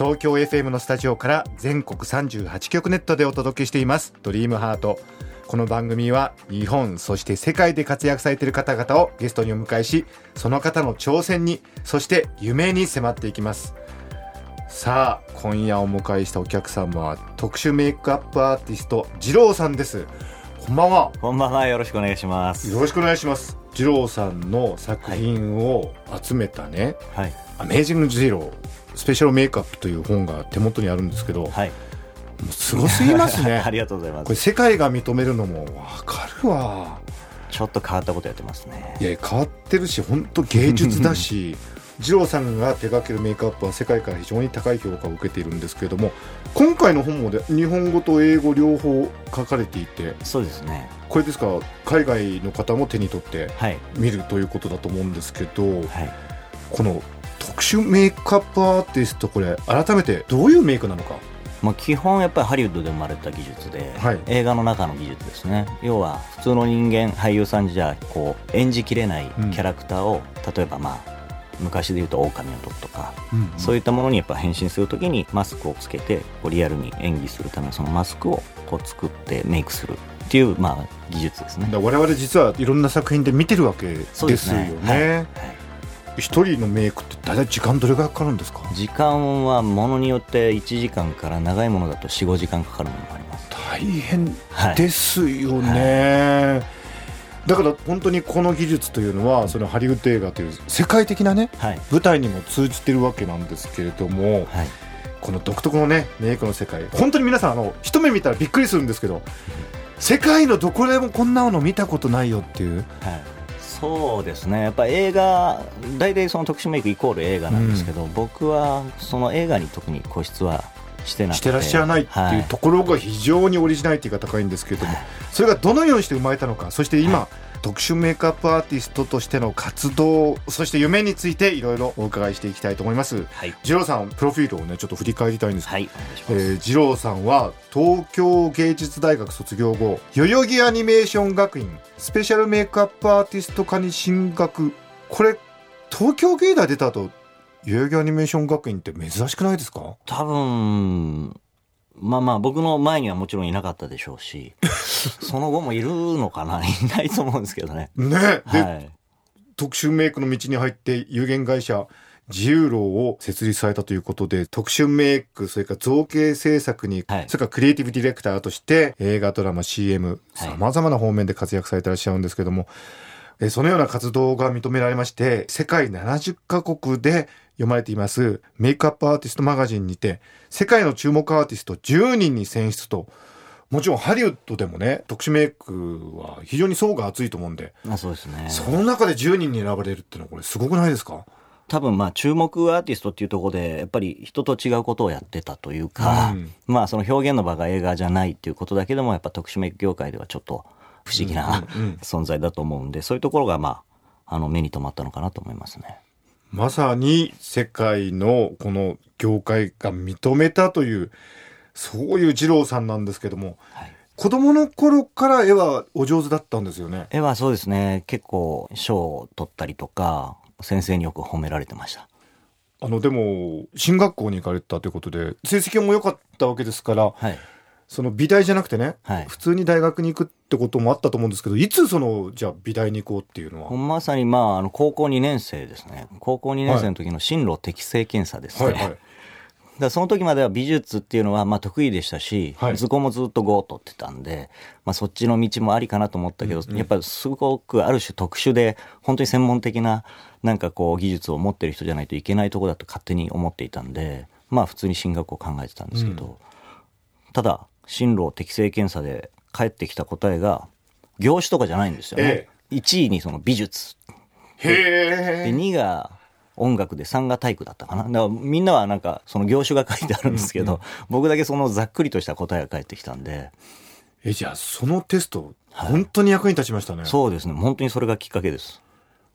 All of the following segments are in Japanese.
東京 FM のスタジオから全国38局ネットでお届けしています。ドリームハート。この番組は日本そして世界で活躍されている方々をゲストにお迎えしその方の挑戦にそして夢に迫っていきます。さあ今夜お迎えしたお客様は特殊メイクアップアーティスト二郎さんです。こんばんは。こんばんは。よろしくお願いします。よろしくお願いします。二郎さんの作品を集めたね、はい、アメージングジロースペシャルメイクアップという本が手元にあるんですけど、はい、もうすごすぎますね。ありがとうございます。これ世界が認めるのもわかるわ。ちょっと変わったことやってますね。いや変わってるし本当芸術だし二郎さんが手掛けるメイクアップは世界から非常に高い評価を受けているんですけれども今回の本もで日本語と英語両方書かれていてそうですね。これですか海外の方も手に取って見るということだと思うんですけど、はい、この特殊メイクアップアーティストこれ改めてどういうメイクなのか？まあ、基本やっぱりハリウッドで生まれた技術で、はい、映画の中の技術ですね。要は普通の人間俳優さんじゃこう演じきれないキャラクターを、うん、例えばまあ昔で言うと狼の時とか、うんうん、そういったものにやっぱ変身する時にマスクをつけてこうリアルに演技するためそのマスクをこう作ってメイクするっていうまあ技術ですね。我々実はいろんな作品で見てるわけですよね。ね。はい一人のメイクって大体時間どれぐらいかかるんですか？時間はものによって1時間から長いものだと45時間かかるものもあります。大変ですよね、はい。はいだから本当にこの技術というのはそのハリウッド映画という世界的なね、はい、舞台にも通じてるわけなんですけれども、はい、この独特のねメイクの世界本当に皆さんあの一目見たらびっくりするんですけど世界のどこでもこんなの見たことないよっていう。はいそうですね。やっぱ映画大体その特殊メイクイコール映画なんですけど、うん、僕はその映画に特に固執はしてなしてらっしゃらないっていうところが非常にオリジナリティが高いんですけれども、はい、それがどのようにして生まれたのかそして今、はい、特殊メイクアップアーティストとしての活動そして夢についていろいろお伺いしていきたいと思います、はい、二郎さんプロフィールをねちょっと振り返りたいんですけど、はいえー、二郎さんは東京芸術大学卒業後代々木アニメーション学院スペシャルメイクアップアーティスト科に進学。これ東京芸大出た後代々木アニメーション学院って珍しくないですか？多分まあまあ僕の前にはもちろんいなかったでしょうし その後もいるのかな？いないと思うんですけどね。ね、はい、特殊メイクの道に入って有限会社自由楼を設立されたということで特殊メイクそれから造形制作に、はい、それからクリエイティブディレクターとして映画ドラマ CM さまざまな方面で活躍されてらっしゃるんですけども、そのような活動が認められまして世界70カ国で読まれていますメイクアップアーティストマガジンにて世界の注目アーティスト10人に選出ともちろんハリウッドでもね特殊メイクは非常に層が厚いと思うんであそうですね。その中で10人に選ばれるっていうのはこれすごくないですか？多分まあ注目アーティストっていうところでやっぱり人と違うことをやってたというか、うん、まあその表現の場が映画じゃないっていうことだけでもやっぱ特殊メイク業界ではちょっと不思議な、存在だと思うんでそういうところがまああの目に留まったのかなと思いますね。まさに世界のこの業界が認めたというそういう二郎さんなんですけども、はい、子供の頃から絵はお上手だったんですよね。絵はそうですね。結構賞を取ったりとか先生によく褒められてました。あのでも進学校に行かれたということで成績も良かったわけですから、はい、その美大じゃなくてね、はい、普通に大学に行くってこともあったと思うんですけどいつそのじゃあ美大に行こうっていうのは？まさにまああの高校2年生ですね。高校2年生の時の進路適正検査ですね、はい。はい。だその時までは美術っていうのはまあ得意でしたし、はい、図工もずっと5取ってたんで、まあ、そっちの道もありかなと思ったけど、うんうん、やっぱりすごくある種特殊で本当に専門的ななんかこう技術を持ってる人じゃないといけないとこだと勝手に思っていたんでまあ普通に進学を考えてたんですけど、うん、ただ進路適正検査で返ってきた答えが業種とかじゃないんですよね。ええ、1位にその美術。へで2が音楽で三が体育だったかな。だからみんなはなんかその業種が書いてあるんですけど、うんうん、僕だけそのざっくりとした答えが返ってきたんで。え、じゃあそのテスト、本当に役に立ちましたね。そうですね。本当にそれがきっかけです。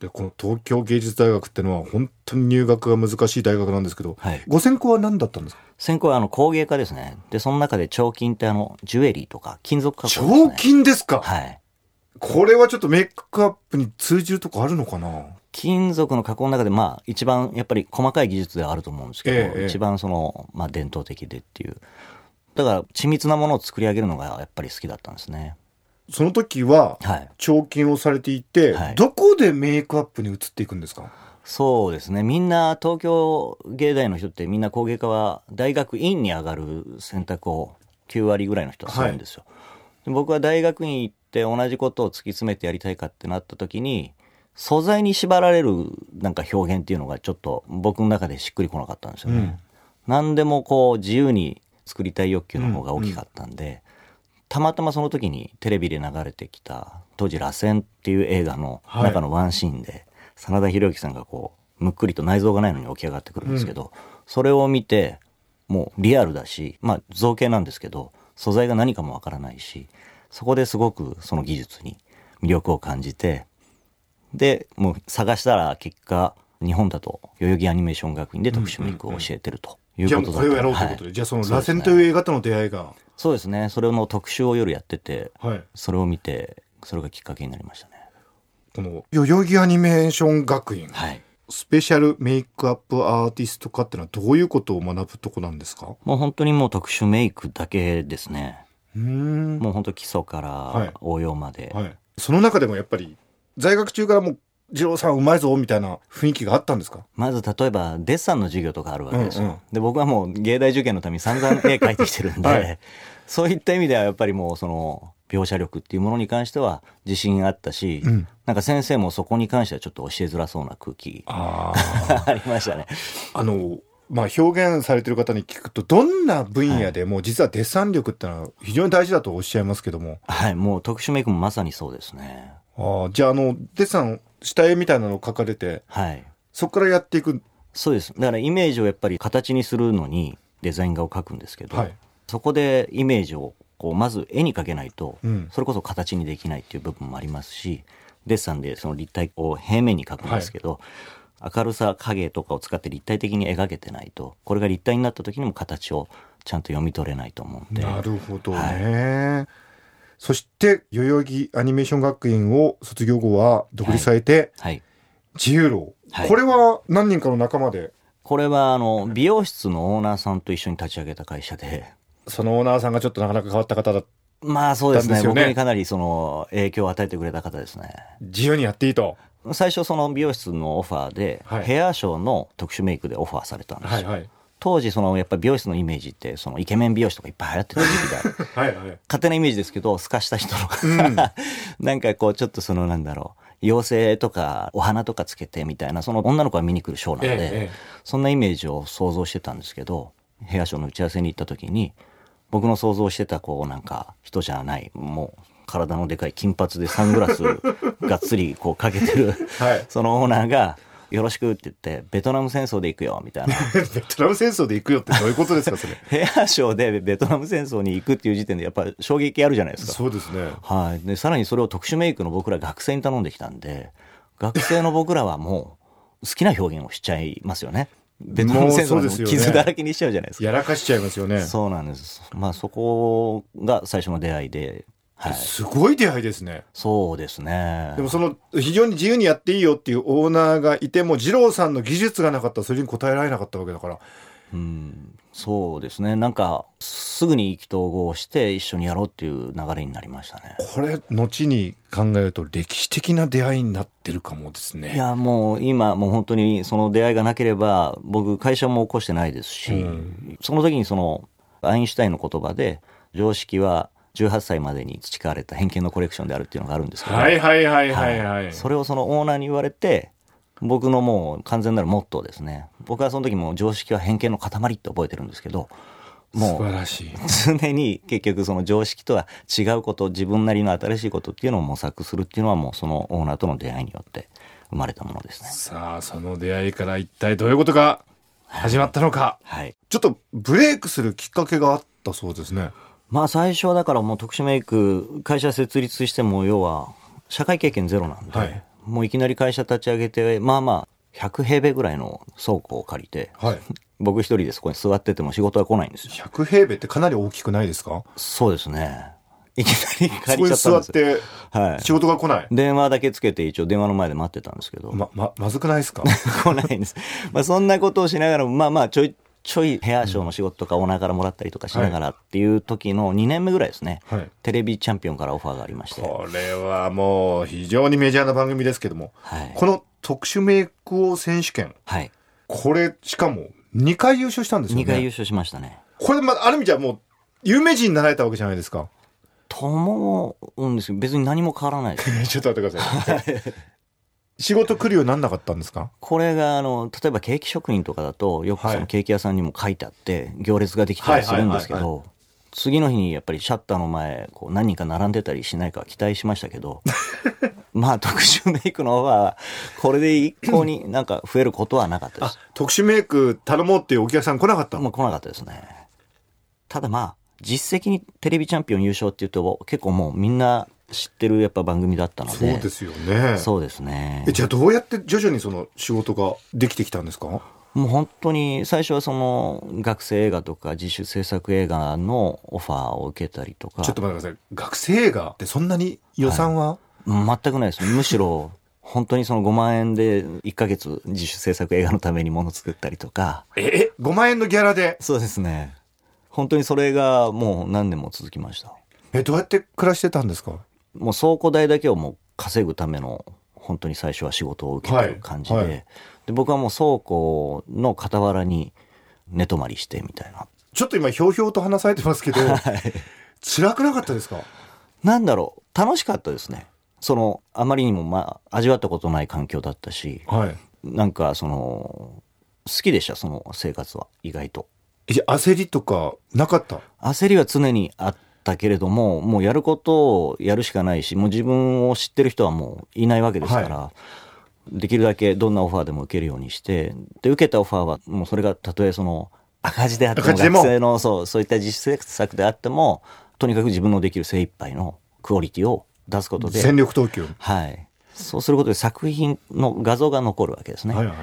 でこの東京芸術大学っていうのは本当に入学が難しい大学なんですけど、はい、ご専攻は何だったんですか？専攻はあの工芸家ですね。でその中で彫金ってあのジュエリーとか金属加工、ね、彫金ですか？はい。これはちょっとメイクアップに通じるとこあるのかな？金属の加工の中でまあ一番やっぱり細かい技術ではあると思うんですけど、ええ、一番その、まあ、伝統的でっていう。だから緻密なものを作り上げるのがやっぱり好きだったんですねその時は、彫金をされていて、はい、どこでメイクアップに移っていくんですか？そうですね。みんな、東京芸大の人ってみんな工芸家は大学院に上がる選択を9割ぐらいの人はするんですよ。はい、僕は大学院行って同じことを突き詰めてやりたいかってなった時に、素材に縛られるなんか表現っていうのがちょっと僕の中でしっくりこなかったんですよね。うん、何でもこう自由に作りたい欲求の方が大きかったんで、たまたまその時にテレビで流れてきた当時「螺旋」っていう映画の中のワンシーンで、はい、真田広之さんがこうむっくりと内臓がないのに起き上がってくるんですけど、うん、それを見てもうリアルだしまあ造形なんですけど素材が何かもわからないしそこですごくその技術に魅力を感じてでもう探したら結果日本だと代々木アニメーション学院で特殊メイクを教えてるということだった、うんうんうん、じゃあこれをやろうということで、はい、じゃあその螺旋という映画との出会いがそうですね。それの特集を夜やってて、はい、それを見てそれがきっかけになりましたね。この代々木アニメーション学院、はい、スペシャルメイクアップアーティスト科ってのはどういうことを学ぶとこなんですか？もう本当にもう特殊メイクだけですね。うん。もう本当基礎から応用まで、はいはい、その中でもやっぱり在学中からもう二郎さんうまいぞみたいな雰囲気があったんですか？まず例えばデッサンの授業とかあるわけですよ、うんうん、で僕はもう芸大受験のために散々絵描いてきてるんで、はい、そういった意味ではやっぱりもうその描写力っていうものに関しては自信があったし、うん、なんか先生もそこに関してはちょっと教えづらそうな空気。あ りましたね。あのまあ、表現されてる方に聞くとどんな分野でも実はデッサン力ってのは非常に大事だとおっしゃいますけども。はいもう特殊メイクもまさにそうですね。あじゃああのデッサン下絵みたいなのを描かれて、はい、そこからやっていく。そうです。だからイメージをやっぱり形にするのにデザイン画を描くんですけど、はい、そこでイメージをこうまず絵に描けないと、それこそ形にできないっていう部分もありますしデッサンでその立体を平面に描くんですけど、はい、明るさ影とかを使って立体的に描けてないとこれが立体になった時にも形をちゃんと読み取れないと思うんで。なるほどね、はいそして代々木アニメーション学院を卒業後は独立されて、はい、自由楼、はい、これは何人かの仲間で？これはあの美容室のオーナーさんと一緒に立ち上げた会社で。そのオーナーさんがちょっとなかなか変わった方だまあそうですね、ね、僕にかなりその影響を与えてくれた方ですね。自由にやっていいと。最初その美容室のオファーで、はい、ヘアショーの特殊メイクでオファーされたんですよ、はいはい当時そのやっぱり美容室のイメージってそのイケメン美容師とかいっぱい流行ってた時期で はい、はい、勝手なイメージですけど透かした人の。うん、なんかこうちょっとそのなんだろう妖精とかお花とかつけてみたいなその女の子が見に来るショーなので、ええ、そんなイメージを想像してたんですけどヘアショーの打ち合わせに行った時に僕の想像してたこうなんか人じゃないもう体のでかい金髪でサングラスがっつりこうかけてる、はい、そのオーナーがよろしくって言って、ベトナム戦争で行くよ、みたいな。ベトナム戦争で行くよってどういうことですか、それ？ヘアショーでベトナム戦争に行くっていう時点で、やっぱ衝撃あるじゃないですか。そうですね。はい。で、さらにそれを特殊メイクの僕ら学生に頼んできたんで、学生の僕らはもう、好きな表現をしちゃいますよね。ベトナム戦争の傷だらけにしちゃうじゃないですか。やらかしちゃいますよね。そうなんです。まあそこが最初の出会いで、はい、すごい出会いですね。そうですね。でもその非常に自由にやっていいよっていうオーナーがいても二郎さんの技術がなかったらそれに応えられなかったわけだから。うんそうですねなんかすぐに意気投合して一緒にやろうっていう流れになりましたねこれ後に考えると歴史的な出会いになってるかもですねいやもう今もう本当にその出会いがなければ僕会社も起こしてないですし、うん、その時にそのアインシュタインの言葉で常識は18歳までに培われた偏見のコレクションであるっていうのがあるんですけど、はいはいはいはいはい、はい、それをそのオーナーに言われて僕のもう完全なるモットーですね僕はその時も常識は偏見の塊って覚えてるんですけどもう常に結局その常識とは違うこと自分なりの新しいことっていうのを模索するっていうのはもうそのオーナーとの出会いによって生まれたものですね。さあ、その出会いから一体どういうことが始まったのか。はい。ちょっとブレイクするきっかけがあったそうですね。まあ最初はだからもう特殊メイク、会社設立しても要は社会経験ゼロなんで、はい、もういきなり会社立ち上げて、まあまあ100平米ぐらいの倉庫を借りて、はい、僕一人でそこに座ってても仕事は来ないんですよ。100平米ってかなり大きくないですか？そうですね。いきなり借りちゃったんですそこに座って、はい。仕事が来ない？電話だけつけて一応電話の前で待ってたんですけど。ま、ま、まずくないですか？来ないんです。まあそんなことをしながらまあまあちょい、ちょいヘアショーの仕事とかオーナーからもらったりとかしながらっていう時の2年目ぐらいですね、はい、テレビチャンピオンからオファーがありまして。これはもう非常にメジャーな番組ですけども、はい、この特殊メイク王選手権、はい、これしかも2回優勝したんですよね。2回優勝しましたね。これ、まあ、ある意味じゃもう有名人になられたわけじゃないですか。と思うんですけど別に何も変わらないです。ちょっと待ってください仕事来るようになんなかったんですか？これがあの例えばケーキ職人とかだとよくそのケーキ屋さんにも書いてあって行列ができたりするんですけど次の日にやっぱりシャッターの前こう何人か並んでたりしないか期待しましたけど まあ特殊メイクのオファーはこれで一向になんか増えることはなかったです。特殊メイク頼もうっていうお客さん来なかったもう来なかったですね。ただまあ実績にテレビチャンピオン優勝っていうと結構もうみんな知ってるやっぱ番組だったので。そうですよね。そうですね。え、じゃあどうやって徐々にその仕事ができてきたんですか？もう本当に最初はその学生映画とか自主制作映画のオファーを受けたりとか。ちょっと待ってください。学生映画ってそんなに予算は、はい、全くないです。むしろ本当にその5万円で1ヶ月自主制作映画のためにもの作ったりとか。え ?5 万円のギャラで？そうですね。本当にそれがもう何年も続きました。え、どうやって暮らしてたんですか？もう倉庫代だけをもう稼ぐための本当に最初は仕事を受けてる感じで。はい。はい、で僕はもう倉庫の傍らに寝泊まりしてみたいな。ちょっと今ひょうひょうと話されてますけど、はい、辛くなかったですか？なんだろう。楽しかったですね。そのあまりにもまあ味わったことない環境だったし、はい、なんかその好きでしたその生活は意外と。焦りとかなかった？焦りは常にあっったけれども、もうやることをやるしかないし、もう自分を知ってる人はもういないわけですから、はい、できるだけどんなオファーでも受けるようにして、で、受けたオファーは、もうそれがたとえその、赤字であっても、学生の、そう、そういった実施策であっても、とにかく自分のできる精一杯のクオリティを出すことで。全力投球。はい。そうすることで作品の画像が残るわけですね。はいは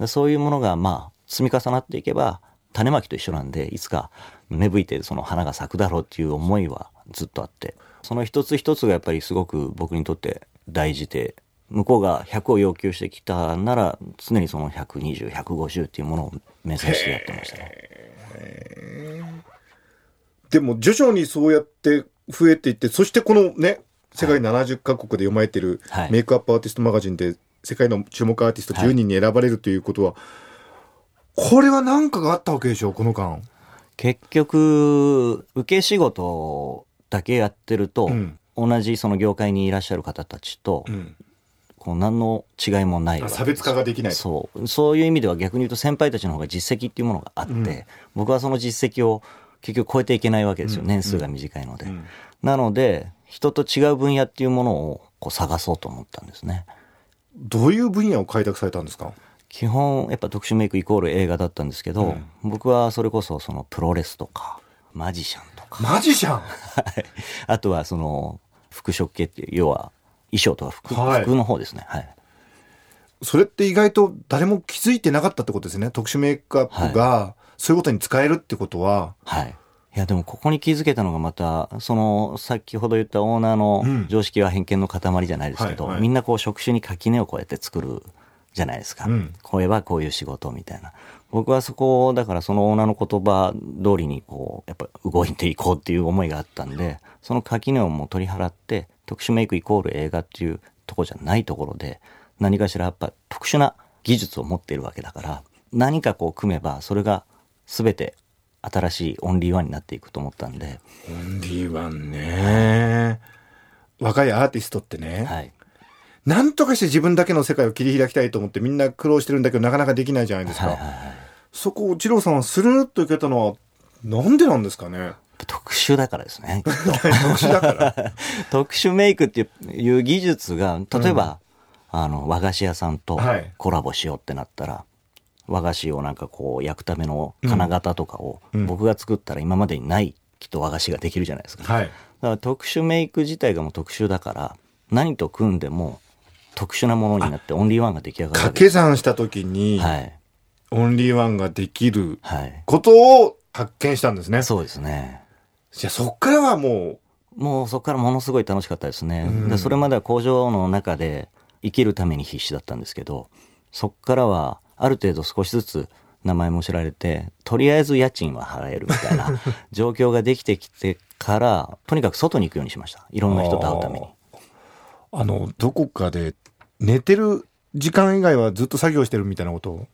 い、そういうものが、まあ、積み重なっていけば、種まきと一緒なんで、いつか芽吹いてその花が咲くだろうっていう思いはずっとあって、その一つ一つがやっぱりすごく僕にとって大事で、向こうが100を要求してきたなら、常にその120、150っていうものを目指してやってましたね。でも徐々にそうやって増えていって、そしてこのね、世界70カ国で読まれてるメイクアップアーティストマガジンで世界の注目アーティスト10人に選ばれるということは、これは何かがあったわけでしょう、この間。結局、受け仕事だけやってると、うん、同じその業界にいらっしゃる方たちと、うん、こう何の違いもない差別化ができないそう。そういう意味では逆に言うと先輩たちの方が実績っていうものがあって、うん、僕はその実績を結局超えていけないわけですよ、年数が短いので、なので人と違う分野っていうものをこう探そうと思ったんですね。どういう分野を開拓されたんですか？基本やっぱ特殊メイクイコール映画だったんですけど、うん、僕はそれこそそのプロレスとかマジシャンとか。マジシャン？あとはその服飾系っていう要は衣装とか服はい、服の方ですね。はい。それって意外と誰も気づいてなかったってことですね？特殊メイクアップがそういうことに使えるってことは。はい。いやでもここに気づけたのがまたその先ほど言ったオーナーの常識は偏見の塊じゃないですけど、みんなこう職種に垣根をこうやって作るじゃないですか。うん、声はこういう仕事みたいな。僕はそこ、だからそのオーナーの言葉通りにこう、やっぱ動いていこうっていう思いがあったんで、その垣根をもう取り払って、特殊メイクイコール映画っていうとこじゃないところで、何かしらやっぱ特殊な技術を持っているわけだから、何かこう組めば、それが全て新しいオンリーワンになっていくと思ったんで。オンリーワンね。若いアーティストってね、はい、なんとかして自分だけの世界を切り開きたいと思ってみんな苦労してるんだけどなかなかできないじゃないですか。はいはいはい、そこを二郎さんはスルーッといけたのはなんでなんですかね？特殊だからですね。特殊だから。特殊メイクっていう技術が、例えば、あの和菓子屋さんとコラボしようってなったら、はい、和菓子をなんかこう焼くための金型とかを僕が作ったら今までにないきっと和菓子ができるじゃないですか、はい、だから特殊メイク自体がもう特殊だから何と組んでも特殊なものになってオンリーワンが出来上がる掛け算した時に、はい、オンリーワンができることを発見したんですね。そうですね。じゃあそっからはもう。もうそこからものすごい楽しかったですね。うん、でそれまでは工場の中で生きるために必死だったんですけど、そっからはある程度少しずつ名前も知られて、とりあえず家賃は払えるみたいな 状況ができてきてから、とにかく外に行くようにしました。いろんな人と会うために。あの、どこかで寝てる時間以外はずっと作業してるみたいなことを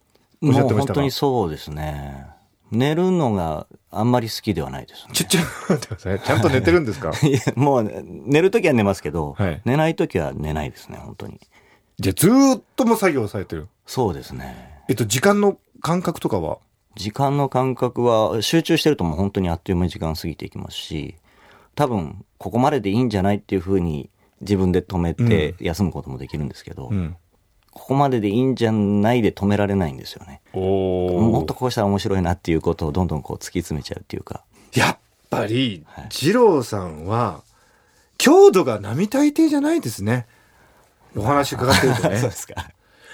おっしゃってましたか？本当にそうですね。寝るのがあんまり好きではないです、ね、ちょ、ちょ、待ってください。ちゃんと寝てるんですか？いや、もう、寝るときは寝ますけど、はい、寝ないときは寝ないですね、本当に。じゃあずっとも作業されてる？そうですね。えっと、時間の感覚とかは？時間の感覚は、集中してるともう本当にあっという間に時間過ぎていきますし、多分、ここまででいいんじゃないっていうふうに自分で止めて休むこともできるんですけど、うん、ここまででいいんじゃないで止められないんですよね。もっとこうしたら面白いなっていうことをどんどんこう突き詰めちゃうっていうか。やっぱり、はい、二郎さんは、強度が並大抵じゃないですね。お話伺ってるとね。そうですか。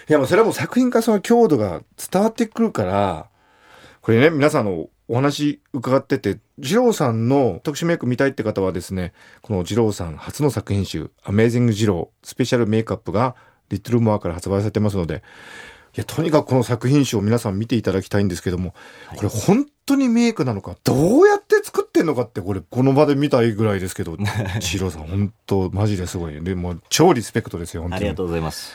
いやもうそれはもう作品化その強度が伝わってくるから、これね、皆さんのお話伺ってて、二郎さんの特殊メイク見たいって方はですね、この二郎さん初の作品集、アメージング二郎スペシャルメイクアップがリットルモアから発売されてますので、いや、とにかくこの作品集を皆さん見ていただきたいんですけども、これ本当にメイクなのか、どうやって作ってんのかって、これこの場で見たいぐらいですけど、シロさん本当マジですごい。でも超リスペクトですよ、本当に。ありがとうございます。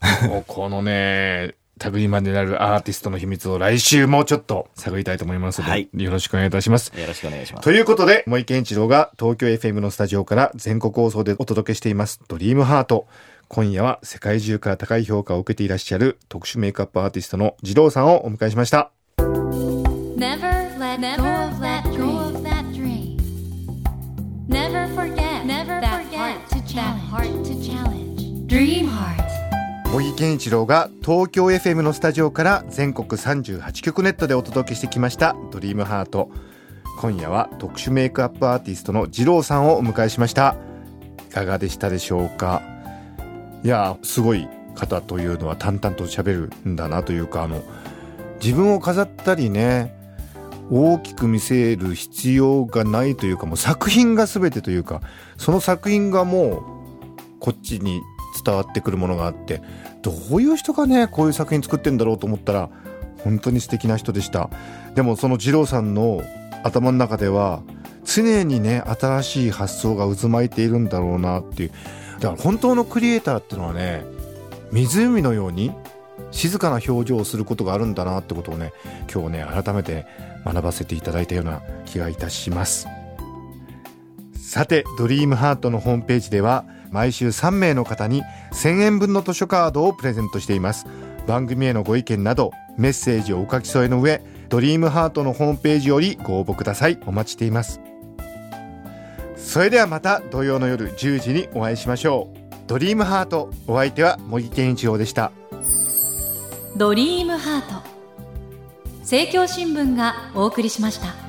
このね、旅までなるアーティストの秘密を来週もちょっと探りたいと思いますので、はい、よろしくお願いいたします。よろしくお願いします。ということで、森健一郎が東京 FM のスタジオから全国放送でお届けしています、ドリームハート。今夜は世界中から高い評価を受けていらっしゃる特殊メイクアップアーティストの二郎さんをお迎えしました。Never let go of that dream. Never forget, never forget that heart to challenge. Dream heart. 茂木健一郎が東京 FM のスタジオから全国38局ネットでお届けしてきました「ドリームハート。今夜は特殊メイクアップアーティストの二郎さんをお迎えしました。いかがでしたでしょうか？いやすごい方というのは淡々と喋るんだなというかあの自分を飾ったりね大きく見せる必要がないというかもう作品が全てというかその作品がもうこっちに伝わってくるものがあってどういう人がねこういう作品作ってんだろうと思ったら本当に素敵な人でした。でもその二郎さんの頭の中では常にね新しい発想が渦巻いているんだろうなっていう。だから本当のクリエイターっていうのはね湖のように静かな表情をすることがあるんだなってことをね今日ね改めて学ばせていただいたような気がいたします。さてドリームハートのホームページでは毎週3名の方に1000円分の図書カードをプレゼントしています。番組へのご意見などメッセージをお書き添えの上ドリームハートのホームページよりご応募ください。お待ちしています。それではまた土曜の夜10時にお会いしましょう。ドリームハートお相手は茂木健一郎でした。ドリームハート。政教新聞がお送りしました。